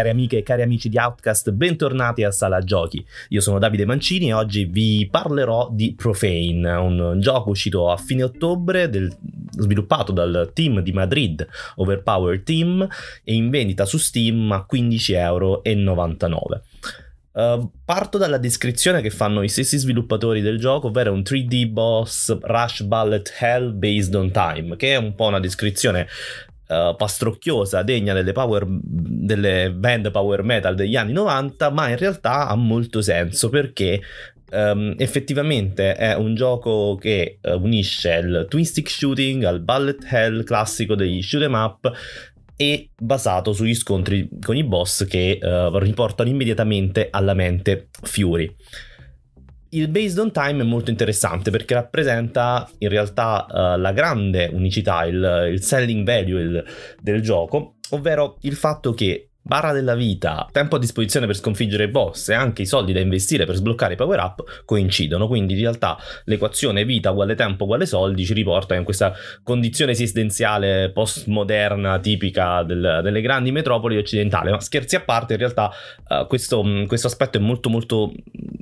Cari amiche e cari amici di Outcast, bentornati a Sala Giochi. Io sono Davide Mancini e oggi vi parlerò di Profane, un gioco uscito a fine ottobre, del, sviluppato dal team di Madrid, Overpower Team, e in vendita su Steam a 15,99 euro. Uh, parto dalla descrizione che fanno i stessi sviluppatori del gioco, ovvero un 3D boss Rush Bullet Hell based on time, che è un po' una descrizione uh, pastrocchiosa, degna delle, power, delle band power metal degli anni 90, ma in realtà ha molto senso perché Um, effettivamente è un gioco che uh, unisce il twin stick shooting al bullet hell classico degli shoot 'em up e basato sugli scontri con i boss che uh, riportano immediatamente alla mente Fury il based on time è molto interessante perché rappresenta in realtà uh, la grande unicità, il, il selling value il, del gioco, ovvero il fatto che barra della vita, tempo a disposizione per sconfiggere i boss e anche i soldi da investire per sbloccare i power up coincidono, quindi in realtà l'equazione vita uguale tempo uguale soldi ci riporta in questa condizione esistenziale postmoderna tipica del, delle grandi metropoli occidentali, ma scherzi a parte in realtà uh, questo, questo aspetto è molto molto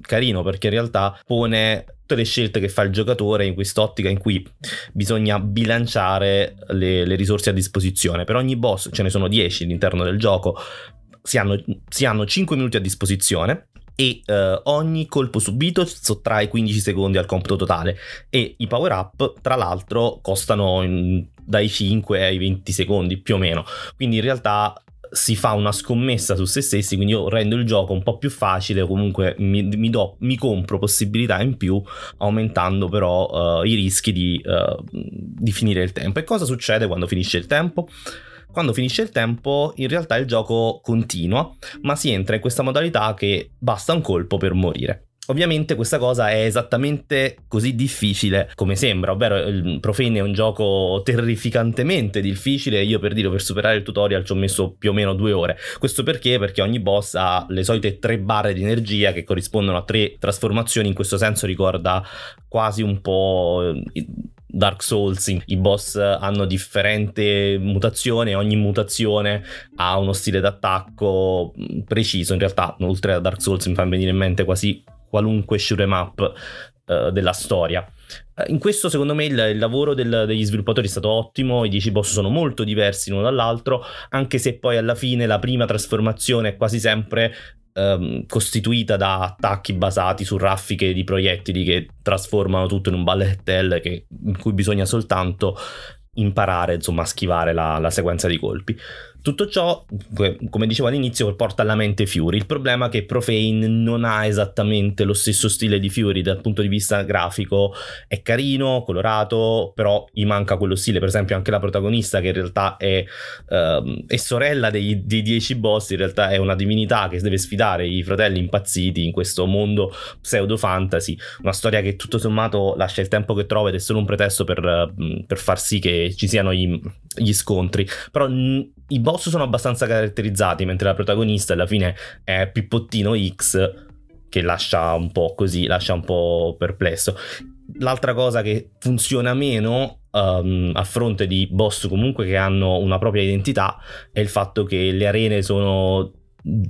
carino perché in realtà pone tutte le scelte che fa il giocatore in quest'ottica in cui bisogna bilanciare le, le risorse a disposizione. Per ogni boss ce ne sono 10 all'interno del gioco, si hanno, si hanno 5 minuti a disposizione e uh, ogni colpo subito sottrae 15 secondi al computo totale e i power up tra l'altro costano in, dai 5 ai 20 secondi più o meno quindi in realtà si fa una scommessa su se stessi, quindi io rendo il gioco un po' più facile, comunque mi, mi, do, mi compro possibilità in più, aumentando però uh, i rischi di, uh, di finire il tempo. E cosa succede quando finisce il tempo? Quando finisce il tempo, in realtà il gioco continua, ma si entra in questa modalità che basta un colpo per morire. Ovviamente questa cosa è esattamente così difficile come sembra, ovvero il Profane è un gioco terrificantemente difficile, io per dire per superare il tutorial ci ho messo più o meno due ore. Questo perché? Perché ogni boss ha le solite tre barre di energia che corrispondono a tre trasformazioni, in questo senso ricorda quasi un po' Dark Souls, i boss hanno differente mutazione, ogni mutazione ha uno stile d'attacco preciso, in realtà oltre a Dark Souls mi fa venire in mente quasi qualunque shoot em up uh, della storia. Uh, in questo, secondo me, il, il lavoro del, degli sviluppatori è stato ottimo. I 10 boss sono molto diversi l'uno dall'altro, anche se poi alla fine la prima trasformazione è quasi sempre um, costituita da attacchi basati su raffiche di proiettili che trasformano tutto in un bullet hell che, in cui bisogna soltanto imparare insomma a schivare la, la sequenza di colpi. Tutto ciò, come dicevo all'inizio, porta alla mente Fury. Il problema è che Profane non ha esattamente lo stesso stile di Fury dal punto di vista grafico. È carino, colorato, però gli manca quello stile. Per esempio, anche la protagonista, che in realtà è, uh, è sorella dei, dei dieci boss, in realtà è una divinità che deve sfidare i fratelli impazziti in questo mondo pseudo fantasy. Una storia che tutto sommato lascia il tempo che trova ed è solo un pretesto per, per far sì che ci siano gli, gli scontri. Però i boss sono abbastanza caratterizzati, mentre la protagonista alla fine è Pippottino X, che lascia un po' così, lascia un po' perplesso. L'altra cosa che funziona meno um, a fronte di boss comunque che hanno una propria identità è il fatto che le arene sono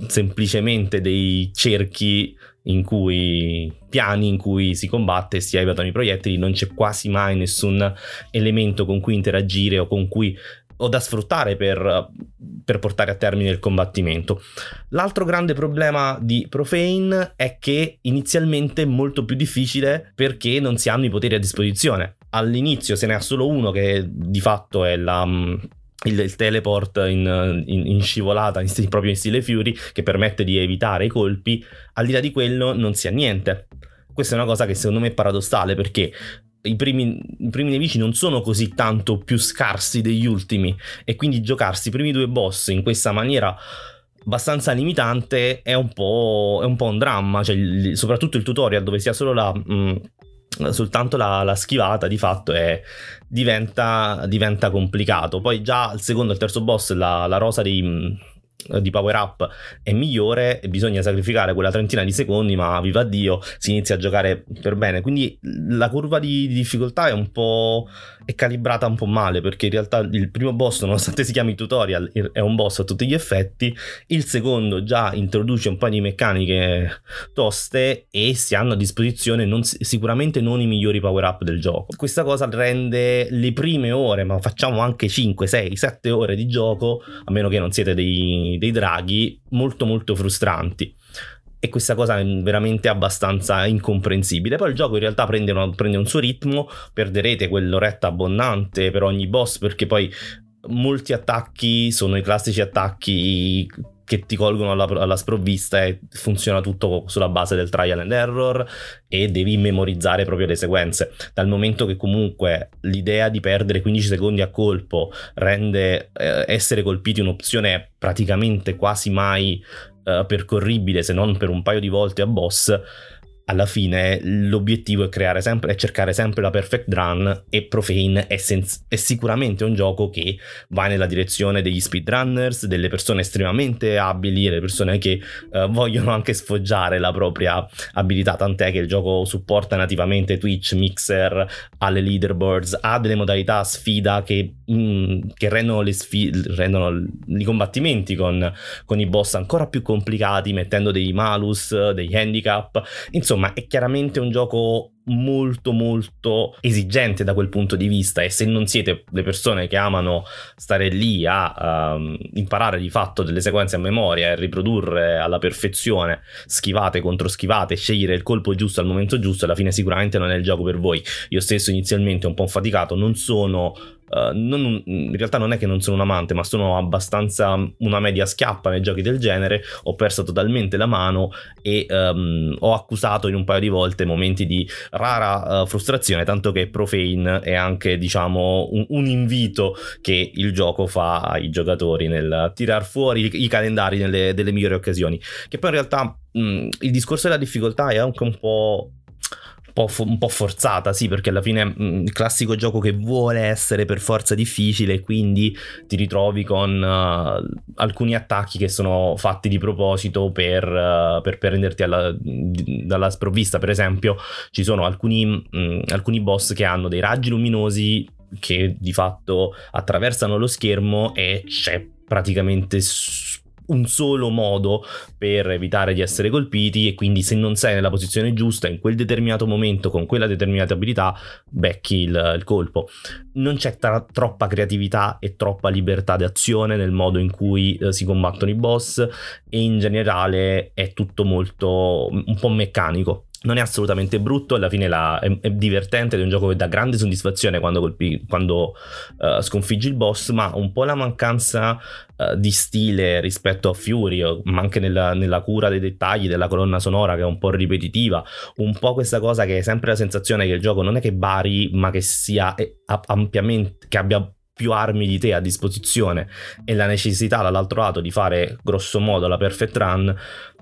semplicemente dei cerchi in cui piani in cui si combatte si evitano i proiettili, non c'è quasi mai nessun elemento con cui interagire o con cui o da sfruttare per, per, portare a termine il combattimento. L'altro grande problema di Profane è che inizialmente è molto più difficile perché non si hanno i poteri a disposizione. All'inizio se ne ha solo uno che di fatto è la, il, il, teleport in, in, in scivolata, in, proprio in stile Fury, che permette di evitare i colpi. Al di là di quello non si ha niente. Questa è una cosa che secondo me è paradossale perché i primi, i primi, nemici non sono così tanto più scarsi degli ultimi e quindi giocarsi i primi due boss in questa maniera abbastanza limitante è un po', è un, po un dramma, cioè, soprattutto il tutorial dove sia solo la... Mh, mm, soltanto la, la, schivata di fatto è, diventa, diventa, complicato. Poi già al secondo e al terzo boss la, la rosa dei, di power up è migliore bisogna sacrificare quella trentina di secondi ma viva Dio si inizia a giocare per bene. Quindi la curva di, di difficoltà è un po' è calibrata un po' male perché in realtà il primo boss nonostante si chiami tutorial è un boss a tutti gli effetti. Il secondo già introduce un po' di meccaniche toste e si hanno a disposizione non, sicuramente non i migliori power up del gioco. Questa cosa rende le prime ore ma facciamo anche 5 6 7 ore di gioco a meno che non siete dei, dei draghi molto molto frustranti e questa cosa è veramente abbastanza incomprensibile. Poi il gioco in realtà prende, una, prende un suo ritmo, perderete quell'oretta abbondante per ogni boss perché poi molti attacchi sono i classici attacchi che ti colgono alla, alla, sprovvista e funziona tutto sulla base del trial and error e devi memorizzare proprio le sequenze. Dal momento che comunque l'idea di perdere 15 secondi a colpo rende eh, essere colpiti un'opzione praticamente quasi mai eh, percorribile se non per un paio di volte a boss, alla fine l'obiettivo è creare sempre è cercare sempre la perfect run e Profane è, senz- è, sicuramente un gioco che va nella direzione degli speedrunners, delle persone estremamente abili, delle persone che uh, vogliono anche sfoggiare la propria abilità, tant'è che il gioco supporta nativamente Twitch, Mixer, alle leaderboards, ha delle modalità sfida che, mm, che rendono, sfi- rendono i combattimenti con, con i boss ancora più complicati, mettendo dei malus, dei handicap, insomma insomma è chiaramente un gioco molto molto esigente da quel punto di vista e se non siete le persone che amano stare lì a um, imparare di fatto delle sequenze a memoria e riprodurre alla perfezione schivate contro schivate scegliere il colpo giusto al momento giusto alla fine sicuramente non è il gioco per voi. Io stesso inizialmente un po' faticato non sono Uh, non, in realtà non è che non sono un amante, ma sono abbastanza una media schiappa nei giochi del genere. Ho perso totalmente la mano e um, ho accusato in un paio di volte momenti di rara uh, frustrazione, tanto che Profane è anche, diciamo, un, un, invito che il gioco fa ai giocatori nel tirar fuori i, calendari nelle, delle migliori occasioni. Che poi in realtà mh, il discorso della difficoltà è anche un po' po', un po' forzata, sì, perché alla fine è il classico gioco che vuole essere per forza difficile, quindi ti ritrovi con uh, alcuni attacchi che sono fatti di proposito per, uh, per prenderti alla, dalla sprovvista. Per esempio, ci sono alcuni, mh, alcuni boss che hanno dei raggi luminosi che di fatto attraversano lo schermo e c'è praticamente un solo modo per evitare di essere colpiti e quindi se non sei nella posizione giusta in quel determinato momento con quella determinata abilità becchi il, il colpo. Non c'è tra- troppa creatività e troppa libertà d'azione nel modo in cui eh, si combattono i boss e in generale è tutto molto un po' meccanico non è assolutamente brutto, alla fine la, è, è, divertente, è un gioco che dà grande soddisfazione quando, colpi, quando uh, sconfiggi il boss, ma un po' la mancanza uh, di stile rispetto a Fury, ma anche nella, nella, cura dei dettagli della colonna sonora che è un po' ripetitiva, un po' questa cosa che è sempre la sensazione che il gioco non è che bari, ma che sia eh, ampiamente, che abbia più armi di te a disposizione e la necessità dall'altro lato di fare grosso modo la perfect run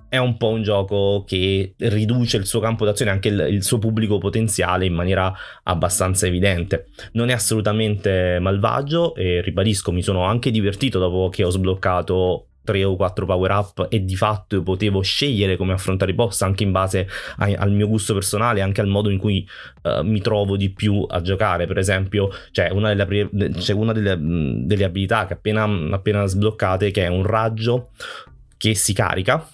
è un po' un gioco che riduce il suo campo d'azione, anche il, il, suo pubblico potenziale in maniera abbastanza evidente. Non è assolutamente malvagio e ribadisco, mi sono anche divertito dopo che ho sbloccato 3 o 4 power up e di fatto potevo scegliere come affrontare i boss anche in base a, al mio gusto personale, anche al modo in cui uh, mi trovo di più a giocare. Per esempio, c'è una delle, c'è una delle, delle abilità che appena, appena sbloccate che è un raggio che si carica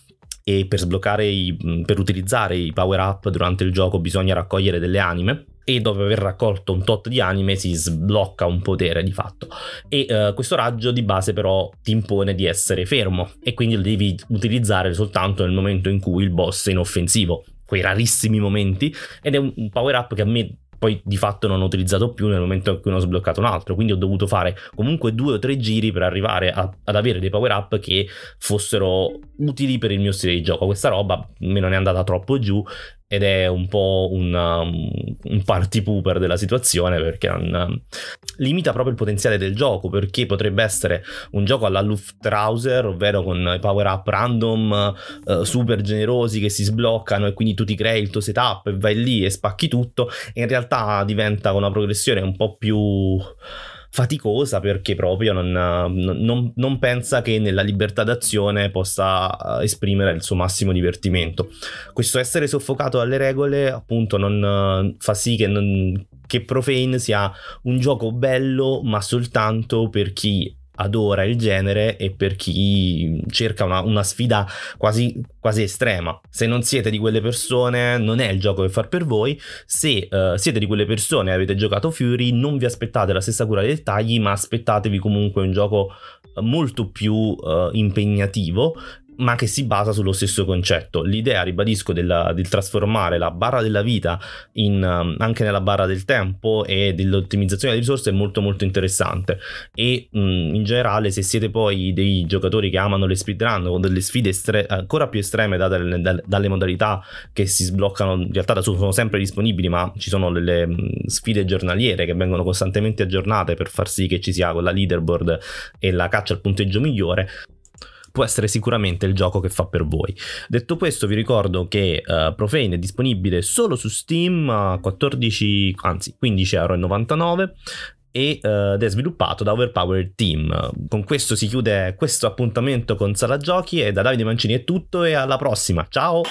e per sbloccare i, per utilizzare i power up durante il gioco bisogna raccogliere delle anime. E dopo aver raccolto un tot di anime si sblocca un potere di fatto. E uh, questo raggio di base però ti impone di essere fermo. E quindi lo devi utilizzare soltanto nel momento in cui il boss è inoffensivo. Quei rarissimi momenti. Ed è un power up che a me poi di fatto non ho utilizzato più nel momento in cui ne ho sbloccato un altro, quindi ho dovuto fare comunque due o tre giri per arrivare a, ad avere dei power up che fossero utili per il mio stile di gioco. Questa roba me non è andata troppo giù ed è un po' un, um, un party pooper della situazione perché non, limita proprio il potenziale del gioco perché potrebbe essere un gioco alla Luftrauser ovvero con i power up random uh, super generosi che si sbloccano e quindi tu ti crei il tuo setup e vai lì e spacchi tutto e in realtà diventa una progressione un po' più faticosa perché proprio non, non, non, pensa che nella libertà d'azione possa eh, esprimere il suo massimo divertimento. Questo essere soffocato dalle regole appunto non fa sì che, non, che Profane sia un gioco bello ma soltanto per chi adora il genere e per chi cerca una, una sfida quasi, quasi, estrema. Se non siete di quelle persone, non è il gioco che far per voi. Se uh, siete di quelle persone e avete giocato Fury, non vi aspettate la stessa cura dei dettagli, ma aspettatevi comunque un gioco molto più uh, impegnativo ma che si basa sullo stesso concetto. L'idea, ribadisco, della, del trasformare la barra della vita in, um, anche nella barra del tempo e dell'ottimizzazione delle risorse è molto molto interessante e um, in generale se siete poi dei giocatori che amano le speedrun o delle sfide estre- ancora più estreme date dalle, dalle, modalità che si sbloccano, in realtà sono sempre disponibili ma ci sono delle um, sfide giornaliere che vengono costantemente aggiornate per far sì che ci sia quella leaderboard e la caccia al punteggio migliore può essere sicuramente il gioco che fa per voi. Detto questo, vi ricordo che uh, Profane è disponibile solo su Steam a 14, anzi 15,99€ e, uh, ed è sviluppato da Overpowered Team. Con questo si chiude questo appuntamento con Sala Giochi e da Davide Mancini è tutto e alla prossima. Ciao!